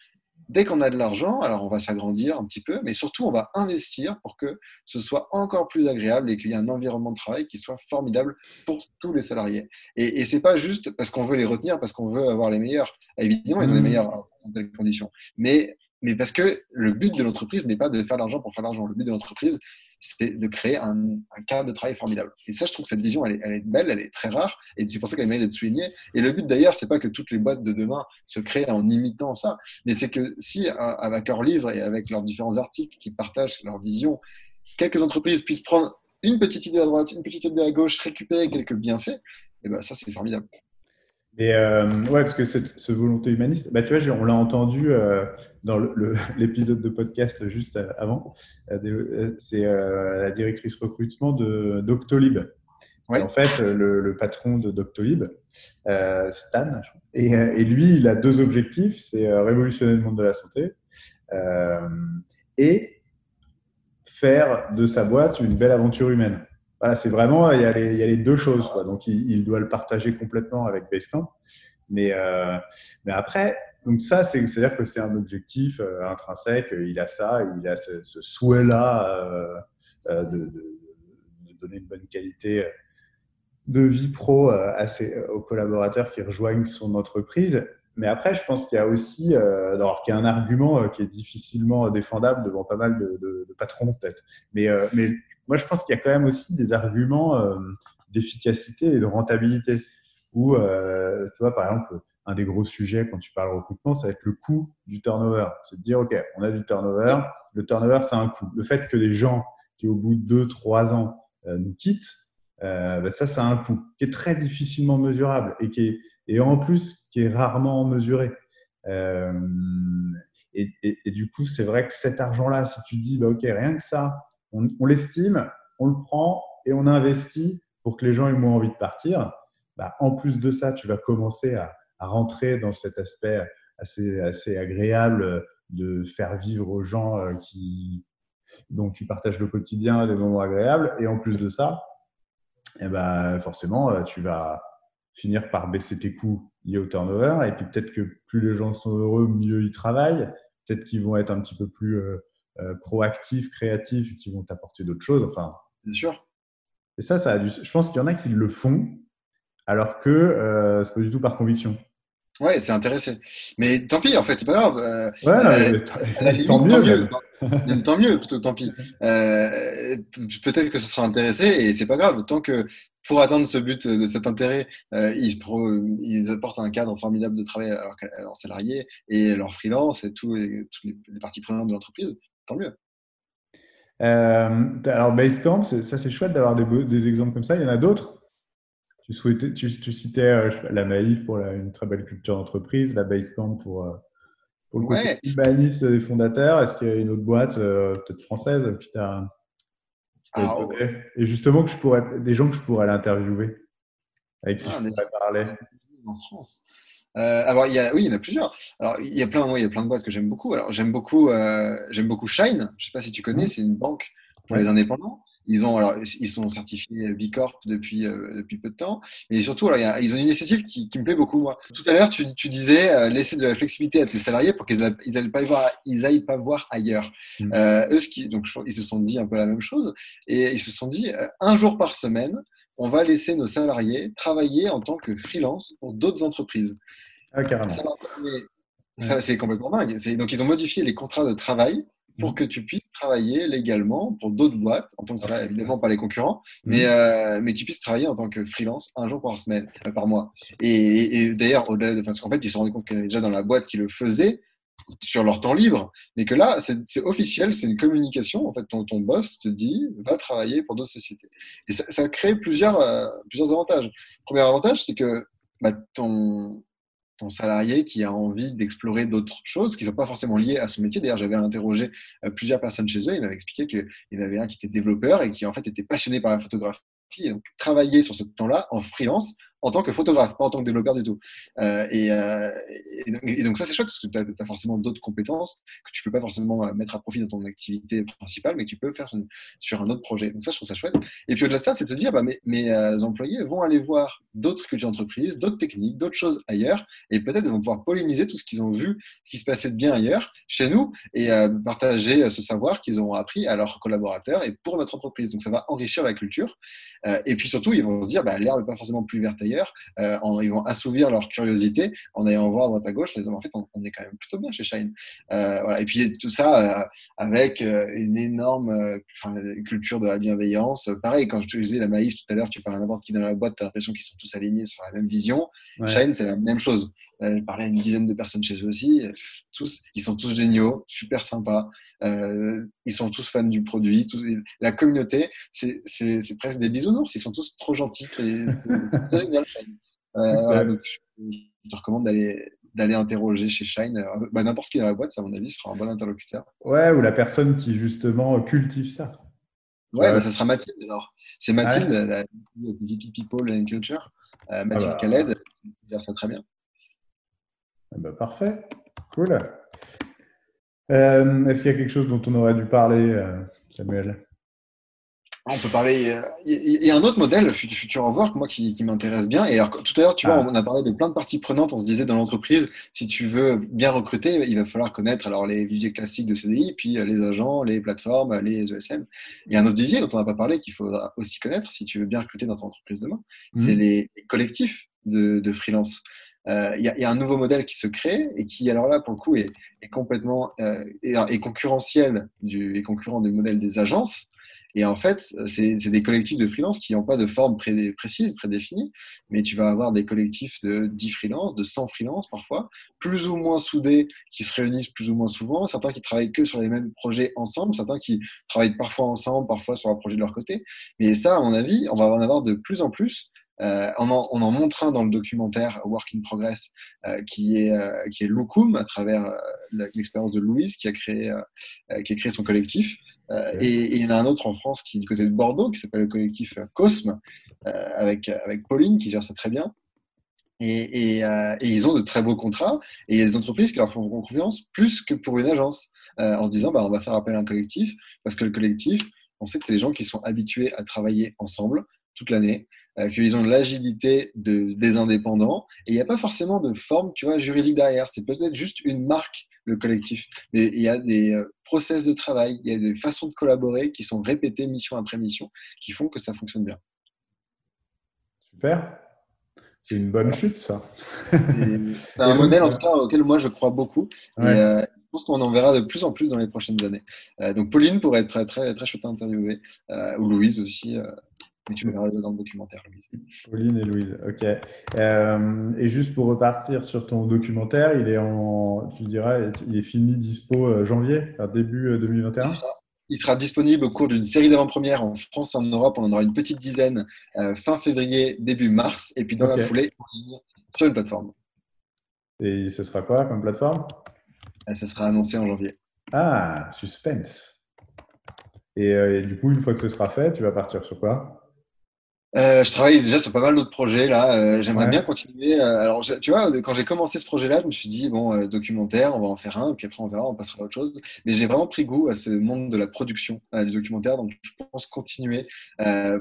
dès qu'on a de l'argent, alors on va s'agrandir un petit peu, mais surtout on va investir pour que ce soit encore plus agréable et qu'il y ait un environnement de travail qui soit formidable pour tous les salariés. Et, et c'est pas juste parce qu'on veut les retenir, parce qu'on veut avoir les meilleurs. Évidemment, ils ont les mmh. meilleurs dans telles conditions. Mais, mais parce que le but de l'entreprise n'est pas de faire l'argent pour faire l'argent. Le but de l'entreprise, c'est de créer un, cadre de travail formidable. Et ça, je trouve que cette vision, elle est, belle, elle est très rare, et c'est pour ça qu'elle mérite d'être soulignée. Et le but d'ailleurs, c'est pas que toutes les boîtes de demain se créent en imitant ça, mais c'est que si, avec leurs livres et avec leurs différents articles qui partagent leur vision, quelques entreprises puissent prendre une petite idée à droite, une petite idée à gauche, récupérer quelques bienfaits, et ben ça, c'est formidable. Et euh, ouais, parce que cette, ce volonté humaniste, bah, tu vois, on l'a entendu euh, dans l'épisode de podcast juste avant. Euh, c'est la directrice recrutement de d'Octolib. En fait, le, patron de Doctolib, Stan, et, et, lui, il a deux objectifs c'est révolutionner le monde de la santé et faire de sa boîte une belle aventure humaine c'est vraiment, il y, a les, deux choses. Quoi. Donc, il, doit le partager complètement avec Basecamp. Mais, euh, mais après, donc ça, c'est-à-dire que c'est un objectif euh, intrinsèque. Il a ça, il a ce, souhait-là euh, de, donner une bonne qualité de vie pro à ses, aux collaborateurs qui rejoignent son entreprise. Mais après, je pense qu'il y a aussi, alors qu'il y a un argument qui est difficilement défendable devant pas mal de, de patrons peut-être. Mais, mais moi, je pense qu'il y a quand même aussi des arguments euh, d'efficacité et de rentabilité. Où, euh, tu vois, par exemple, un des gros sujets quand tu parles recrutement, ça va être le coût du turnover. C'est de dire, OK, on a du turnover. Le turnover, c'est un coût. Le fait que des gens qui, au bout de deux, trois ans, euh, nous quittent, ben ça, c'est un coût qui est très difficilement mesurable et qui est, et en plus, qui est rarement mesuré. et, et, du coup, c'est vrai que cet argent-là, si tu dis, bah, OK, rien que ça, on, l'estime, on le prend et on investit pour que les gens aient moins envie de partir. Bah, en plus de ça, tu vas commencer à, rentrer dans cet aspect assez, agréable de faire vivre aux gens euh, qui, dont tu partages le quotidien des moments agréables. Et en plus de ça, eh ben, forcément, euh, tu vas finir par baisser tes coûts liés au turnover. Et puis peut-être que plus les gens sont heureux, mieux ils travaillent. Peut-être qu'ils vont être un petit peu plus euh, proactifs, créatifs, qui vont t'apporter d'autres choses. Enfin, Bien sûr. Et ça, ça a je pense qu'il y en a qui le font, alors que euh, c'est pas du tout par conviction. Ouais, c'est intéressant. Mais tant pis, en fait, c'est pas grave. Euh, ouais, tant, mieux, tant mieux. plutôt tant pis. Euh, peut-être que ce sera intéressé et c'est pas grave. Tant que pour atteindre ce but, de cet intérêt, ils, ils, apportent un cadre formidable de travail à leurs salariés et leurs freelance et tous les, les, parties prenantes de l'entreprise. Tant mieux. alors Basecamp, ça c'est chouette d'avoir des, des, exemples comme ça. Il y en a d'autres tu, souhaitais, tu, citais la Maïf pour une très belle culture d'entreprise, la Basecamp pour, pour le côté humaniste des fondateurs. Est-ce qu'il y a une autre boîte, peut-être française, qui t'a ah, et justement, que je pourrais, des gens que je pourrais l'interviewer, avec qui ah, je pourrais parler. En France. Euh, alors, il y a, oui, il y en a plusieurs. Alors, il y a plein, il y a plein de boîtes que j'aime beaucoup. Alors, j'aime beaucoup, euh, j'aime beaucoup Shine. Je ne sais pas si tu connais, mmh. c'est une banque pour les indépendants. Ils, ont, alors, ils sont certifiés B Corp depuis, euh, depuis peu de temps. Et surtout, alors, ils ont une initiative qui, qui, me plaît beaucoup, moi. Tout à l'heure, tu, tu, disais euh, laisser de la flexibilité à tes salariés pour qu'ils n'aillent pas, voir, ils pas voir ailleurs. Euh, eux, ce qui, donc, ils se sont dit un peu la même chose. Et ils se sont dit, un jour par semaine, on va laisser nos salariés travailler en tant que freelance pour d'autres entreprises. Ah, carrément. Ça, c'est complètement dingue. Donc, ils ont modifié les contrats de travail pour mmh. que tu puisses travailler légalement pour d'autres boîtes, en tant que ça, évidemment pas les concurrents, mmh. mais, euh, mais tu puisses travailler en tant que freelance un jour par semaine, euh, par mois. Et, d'ailleurs, au-delà de, parce qu'en fait, ils se sont rendus compte qu'il y avait déjà dans la boîte qui le faisait sur leur temps libre, mais que là, c'est officiel, c'est une communication. En fait, ton, ton, boss te dit, va travailler pour d'autres sociétés. Et ça, ça crée plusieurs, euh, plusieurs avantages. Le premier avantage, c'est que bah, ton, ton salarié qui a envie d'explorer d'autres choses qui ne sont pas forcément liées à son métier. D'ailleurs, j'avais interrogé euh, plusieurs personnes chez eux. Ils m'avaient expliqué qu'il y en avait un qui était développeur et qui en fait était passionné par la photographie. Et donc, travailler sur ce temps-là en freelance en tant que photographe, pas en tant que développeur du tout. Euh, euh, et, donc, ça, c'est chouette parce que tu as, forcément d'autres compétences que tu peux pas forcément euh, mettre à profit dans ton activité principale, mais que tu peux faire sur, un autre projet. Donc ça, je trouve ça chouette. Et puis au-delà de ça, c'est de se dire, bah, mes, mes employés vont aller voir d'autres cultures d'entreprise, d'autres techniques, d'autres choses ailleurs, et peut-être vont pouvoir polémiser tout ce qu'ils ont vu, ce qui se passait de bien ailleurs, chez nous, et partager ce savoir qu'ils ont appris à leurs collaborateurs et pour notre entreprise. Donc ça va enrichir la culture. et puis surtout, ils vont se dire, bah, l'herbe n'est pas forcément plus verte ailleurs euh, ils vont assouvir leur curiosité en allant voir à droite à gauche, les hommes, en fait, on, est quand même plutôt bien chez Shine. Euh, voilà. Et puis tout ça euh, avec une énorme culture de la bienveillance. Pareil, quand je te disais la maïf tout à l'heure, tu parles à n'importe qui dans la boîte, tu as l'impression qu'ils sont tous alignés sur la même vision. Shine, c'est la même chose. Je parlais à une dizaine de personnes chez eux aussi. Tous, ils sont tous géniaux, super sympas. ils sont tous fans du produit. la communauté, c'est presque des bisounours. Ils sont tous trop gentils. C'est génial. Euh, donc, je te recommande d'aller d'aller interroger chez Shine. Euh, bah, N'importe qui dans la boîte, à mon avis, sera un bon interlocuteur. Ouais, ou la personne qui justement cultive ça. Ouais, bah, ça sera Mathilde alors. C'est Mathilde, la VP People and Culture. Euh, Mathilde ah bah, Khaled, elle ça très bien. Ah bah, parfait, cool. Est-ce qu'il y a quelque chose dont on aurait dû parler, Samuel? On peut parler. Euh, il y a un autre modèle, Future of Work, moi, qui, m'intéresse bien. Et alors, tout à l'heure, tu vois, ah. on a parlé de plein de parties prenantes. On se disait dans l'entreprise, si tu veux bien recruter, il va falloir connaître alors les viviers classiques de CDI, puis euh, les agents, les plateformes, les ESM. Il y a un autre vivier dont on n'a pas parlé qu'il faudra aussi connaître si tu veux bien recruter dans ton entreprise demain. Mmh. C'est les collectifs de, freelance. Euh, il y, a un nouveau modèle qui se crée et qui, alors là, pour le coup, est, complètement est, concurrentiel du, est concurrent du modèle des agences. Et en fait, c'est des collectifs de freelance qui n'ont pas de forme précise, prédéfinie, mais tu vas avoir des collectifs de 10 freelances, de 100 freelances parfois, plus ou moins soudés, qui se réunissent plus ou moins souvent, certains qui travaillent que sur les mêmes projets ensemble, certains qui travaillent parfois ensemble, parfois sur un projet de leur côté. Mais ça, à mon avis, on va en avoir de plus en plus. Euh, on, en, on, en, montre un dans le documentaire Work in Progress, euh, qui est euh, qui est Loukoum, à travers l'expérience de Louise, qui a créé qui a créé son collectif. Et, il y en a un autre en France qui est du côté de Bordeaux, qui s'appelle le collectif Cosme, avec avec Pauline qui gère ça très bien. Et, et, et, ils ont de très beaux contrats. Et il y a des entreprises qui leur font confiance plus que pour une agence, en se disant bah, on va faire appel à un collectif parce que le collectif, on sait que c'est des gens qui sont habitués à travailler ensemble toute l'année, euh, qu'ils ont l'agilité de, des indépendants. Et il n'y a pas forcément de forme tu vois, juridique derrière. C'est peut-être juste une marque, le collectif. Mais il y a des euh, process de travail, il y a des façons de collaborer qui sont répétées mission après mission, qui font que ça fonctionne bien. Super. C'est une bonne chute, ça. C'est un modèle, en tout cas, auquel moi, je crois beaucoup. Et, euh, je pense qu'on en verra de plus en plus dans les prochaines années. donc, Pauline pourrait être très, très, très chouette à interviewer, ou Louise aussi mais tu me verras dans le documentaire, Louise. Pauline et Louise, ok. Euh, et juste pour repartir sur ton documentaire, il est en, tu il est fini, dispo euh, janvier, début 2021 il sera, il sera, disponible au cours d'une série d'avant-premières en France et en Europe. On en aura une petite dizaine fin février, début mars, et puis dans la foulée, en ligne, sur une plateforme. Et ce sera quoi comme plateforme? Ça sera annoncé en janvier. Ah, suspense. Euh, et, du coup, une fois que ce sera fait, tu vas partir sur quoi? Euh, je travaille déjà sur pas mal d'autres projets là. Euh, j'aimerais bien continuer. alors, tu vois, quand j'ai commencé ce projet-là, je me suis dit bon, documentaire, on va en faire un, puis après on verra, on passera à autre chose. Mais j'ai vraiment pris goût à ce monde de la production du documentaire, donc je pense continuer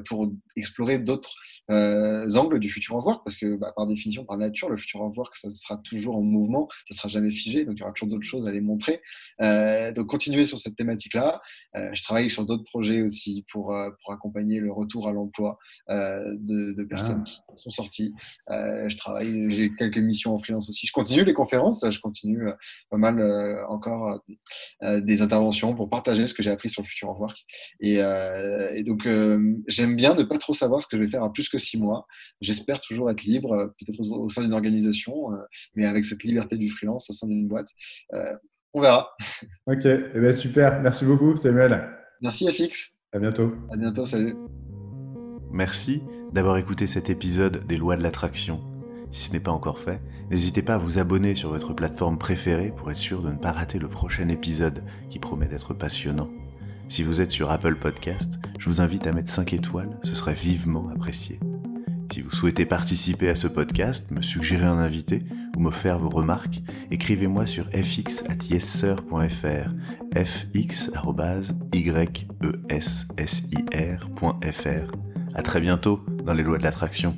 pour explorer d'autres angles du futur en parce que bah, par définition, par nature, le futur en work, ça sera toujours en mouvement, ça sera jamais figé, donc il y aura toujours d'autres choses à les montrer. donc continuer sur cette thématique-là. je travaille sur d'autres projets aussi pour pour accompagner le retour à l'emploi de, personnes ah. qui sont sorties. Euh, je travaille, j'ai quelques missions en freelance aussi. Je continue les conférences, je continue euh, pas mal euh, encore des interventions pour partager ce que j'ai appris sur le futur of work. Et, donc, j'aime bien ne pas trop savoir ce que je vais faire en plus que six mois. J'espère toujours être libre, peut-être au, sein d'une organisation, mais avec cette liberté du freelance au sein d'une boîte. on verra. Ok, eh ben, super. Merci beaucoup, Samuel. Merci, FX. À bientôt. À bientôt, salut. Merci d'avoir écouté cet épisode des lois de l'attraction. Si ce n'est pas encore fait, n'hésitez pas à vous abonner sur votre plateforme préférée pour être sûr de ne pas rater le prochain épisode qui promet d'être passionnant. Si vous êtes sur Apple Podcast, je vous invite à mettre 5 étoiles, ce serait vivement apprécié. Si vous souhaitez participer à ce podcast, me suggérer un invité ou me faire vos remarques, écrivez-moi sur fx.yessir.fr fx.yessir.fr à très bientôt dans les lois de l'attraction.